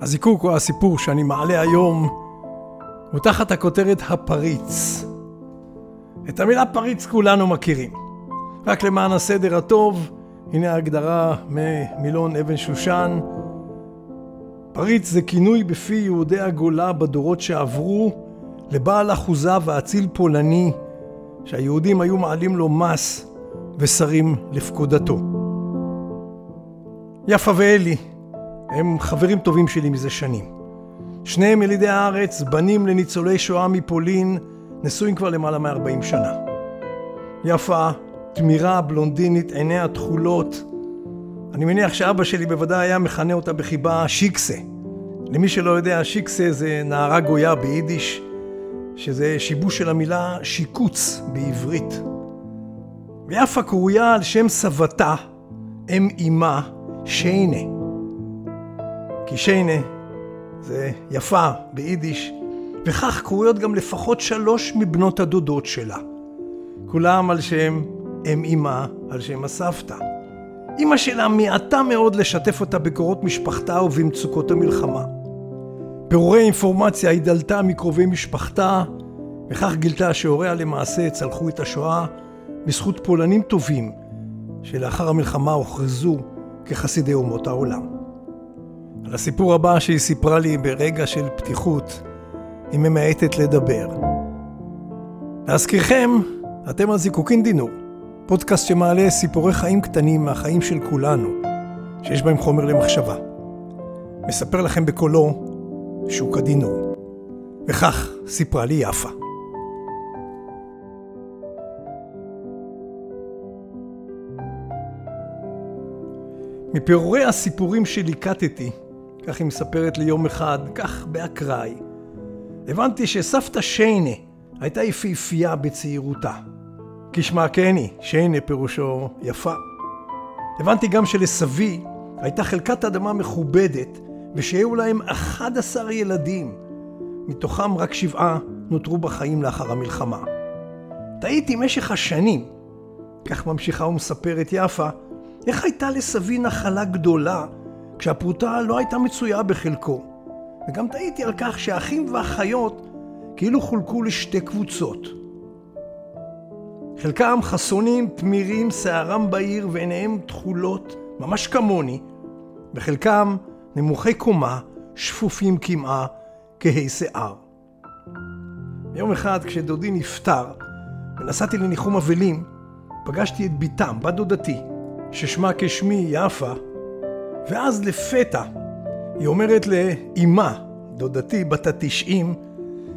הזיקוק או הסיפור שאני מעלה היום הוא תחת הכותרת הפריץ. את המילה פריץ כולנו מכירים. רק למען הסדר הטוב, הנה ההגדרה ממילון אבן שושן. פריץ זה כינוי בפי יהודי הגולה בדורות שעברו לבעל אחוזה ואציל פולני שהיהודים היו מעלים לו מס ושרים לפקודתו. יפה ואלי הם חברים טובים שלי מזה שנים. שניהם ילידי הארץ, בנים לניצולי שואה מפולין, נשואים כבר למעלה מ-40 שנה. יפה, תמירה, בלונדינית, עיניה תכולות. אני מניח שאבא שלי בוודאי היה מכנה אותה בחיבה שיקסה. למי שלא יודע, שיקסה זה נערה גויה ביידיש, שזה שיבוש של המילה שיקוץ בעברית. ויפה קרויה על שם סבתה, אם אמה, שיינה. כי שיינה זה יפה ביידיש, וכך קרויות גם לפחות שלוש מבנות הדודות שלה. כולם על שם אם אמה, על שם הסבתא. אמא שלה מיעטה מאוד לשתף אותה בקורות משפחתה ובמצוקות המלחמה. פירורי אינפורמציה היא דלתה מקרובי משפחתה, וכך גילתה שהוריה למעשה צלחו את השואה בזכות פולנים טובים, שלאחר המלחמה הוכרזו כחסידי אומות העולם. על הסיפור הבא שהיא סיפרה לי ברגע של פתיחות, היא ממעטת לדבר. להזכירכם, אתם על זיקוקין דינור, פודקאסט שמעלה סיפורי חיים קטנים מהחיים של כולנו, שיש בהם חומר למחשבה. מספר לכם בקולו שוק הדינור. וכך סיפרה לי יפה. מפירורי הסיפורים שליקטתי, כך היא מספרת לי יום אחד, כך באקראי. הבנתי שסבתא שיינה הייתה יפהפייה בצעירותה. כשמה כן היא, שיינה פירושו יפה. הבנתי גם שלסבי הייתה חלקת אדמה מכובדת, ושיהיו להם 11 ילדים. מתוכם רק שבעה נותרו בחיים לאחר המלחמה. תהיתי משך השנים, כך ממשיכה ומספרת יפה, איך הייתה לסבי נחלה גדולה כשהפרוטה לא הייתה מצויה בחלקו. וגם טעיתי על כך שהאחים והאחיות כאילו חולקו לשתי קבוצות. חלקם חסונים, תמירים, שערם בהיר ועיניהם תכולות, ממש כמוני, וחלקם נמוכי קומה, שפופים קמעה, כהי שיער. יום אחד כשדודי נפטר ונסעתי לניחום אבלים, פגשתי את בתם, בת דודתי, ששמה כשמי יפה, ואז לפתע היא אומרת לאימה, דודתי בת התשעים,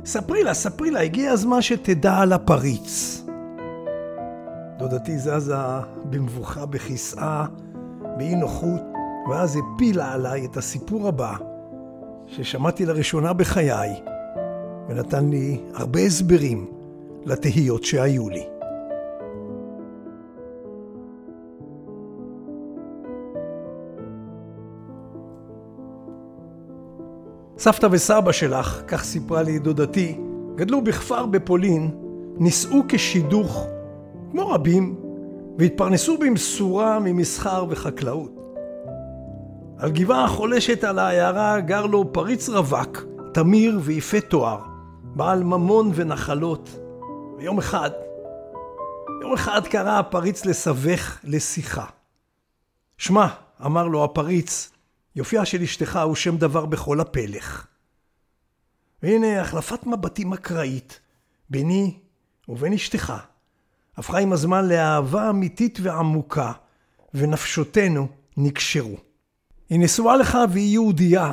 ספרי לה, ספרי לה, הגיע הזמן שתדע על הפריץ. דודתי זזה במבוכה בכיסאה, באי נוחות, ואז הפילה עליי את הסיפור הבא, ששמעתי לראשונה בחיי, ונתן לי הרבה הסברים לתהיות שהיו לי. סבתא וסבא שלך, כך סיפרה לי דודתי, גדלו בכפר בפולין, נישאו כשידוך, כמו רבים, והתפרנסו במשורה ממסחר וחקלאות. על גבעה החולשת על העיירה גר לו פריץ רווק, תמיר ויפה תואר, בעל ממון ונחלות. ויום אחד, יום אחד קרא הפריץ לסבך לשיחה. שמע, אמר לו הפריץ, יופייה של אשתך הוא שם דבר בכל הפלך. והנה החלפת מבטים אקראית ביני ובין אשתך הפכה עם הזמן לאהבה אמיתית ועמוקה, ונפשותינו נקשרו. היא נשואה לך והיא יהודייה,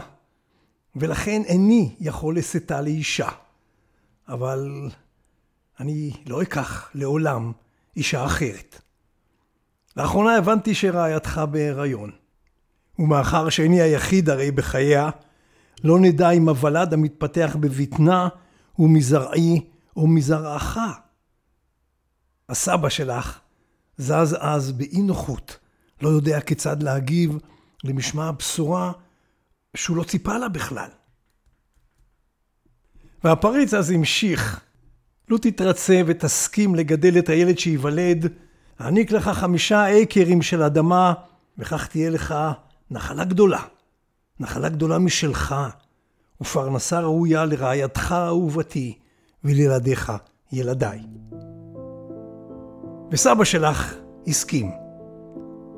ולכן איני יכול לשאתה לאישה. אבל אני לא אקח לעולם אישה אחרת. לאחרונה הבנתי שרעייתך בהיריון. ומאחר שאיני היחיד הרי בחייה, לא נדע אם הוולד המתפתח בבטנה הוא מזרעי או מזרעך. הסבא שלך זז אז באי נוחות, לא יודע כיצד להגיב למשמע הבשורה שהוא לא ציפה לה בכלל. והפריץ אז המשיך, לו תתרצה ותסכים לגדל את הילד שייוולד, אעניק לך חמישה אקרים של אדמה, וכך תהיה לך נחלה גדולה. נחלה גדולה משלך, ופרנסה ראויה לרעייתך אהובתי, ולילדיך ילדיי. וסבא שלך הסכים.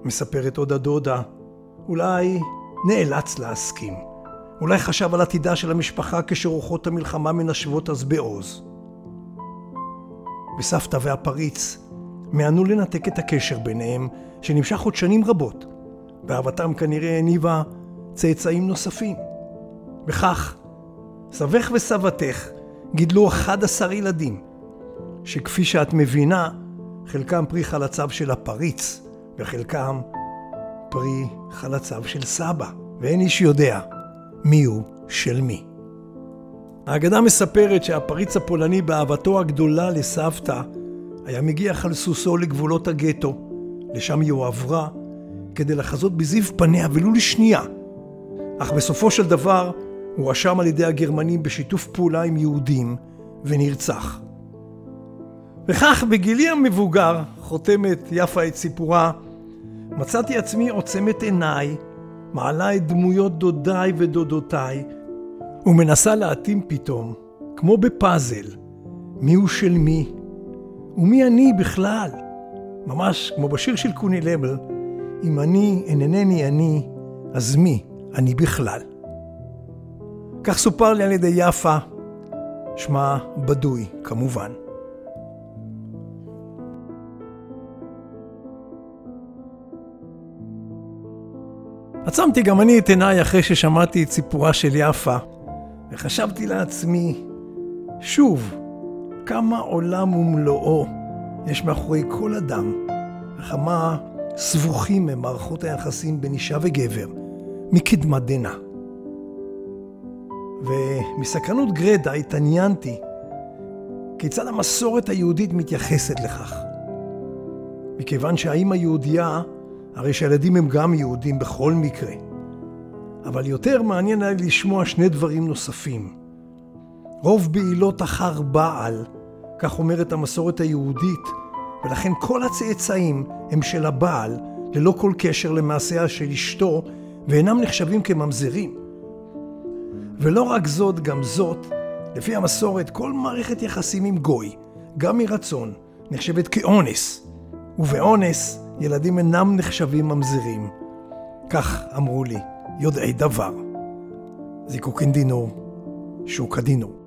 מספרת עוד הדודה, אולי נאלץ להסכים. אולי חשב על עתידה של המשפחה כשרוחות המלחמה מנשבות אז בעוז. וסבתא והפריץ מיענו לנתק את הקשר ביניהם, שנמשך עוד שנים רבות, ואהבתם כנראה הניבה צאצאים נוספים. וכך, סבך וסבתך גידלו 11 ילדים, שכפי שאת מבינה, חלקם פרי חלציו של הפריץ, וחלקם פרי חלציו של סבא, ואין איש יודע מי הוא של מי. האגדה מספרת שהפריץ הפולני באהבתו הגדולה לסבתא היה מגיח על סוסו לגבולות הגטו, לשם היא הועברה, כדי לחזות בזיו פניה ולו לשנייה. אך בסופו של דבר הוא הואשם על ידי הגרמנים בשיתוף פעולה עם יהודים ונרצח. וכך בגילי המבוגר, חותמת יפה את סיפורה, מצאתי עצמי עוצמת עיניי, מעלה את דמויות דודיי ודודותיי, ומנסה להתאים פתאום, כמו בפאזל, הוא של מי, ומי אני בכלל. ממש כמו בשיר של קוני למל, אם אני אינני אני, אז מי אני בכלל. כך סופר לי על ידי יפה, שמה בדוי כמובן. עצמתי גם אני את עיניי אחרי ששמעתי את סיפורה של יפה, וחשבתי לעצמי, שוב, כמה עולם ומלואו יש מאחורי כל אדם, וכמה סבוכים הם מערכות היחסים בין אישה וגבר, מקדמת דנא. ומסקרנות גרדה התעניינתי כיצד המסורת היהודית מתייחסת לכך. מכיוון שהאימא יהודייה, הרי שהילדים הם גם יהודים בכל מקרה. אבל יותר מעניין היה לשמוע שני דברים נוספים. רוב בעילות אחר בעל, כך אומרת המסורת היהודית, ולכן כל הצאצאים הם של הבעל, ללא כל קשר למעשיה של אשתו, ואינם נחשבים כממזרים. ולא רק זאת, גם זאת, לפי המסורת, כל מערכת יחסים עם גוי, גם מרצון, נחשבת כאונס, ובאונס ילדים אינם נחשבים ממזרים. כך אמרו לי יודעי דבר. זיקוקין דינו, שוק הדינו.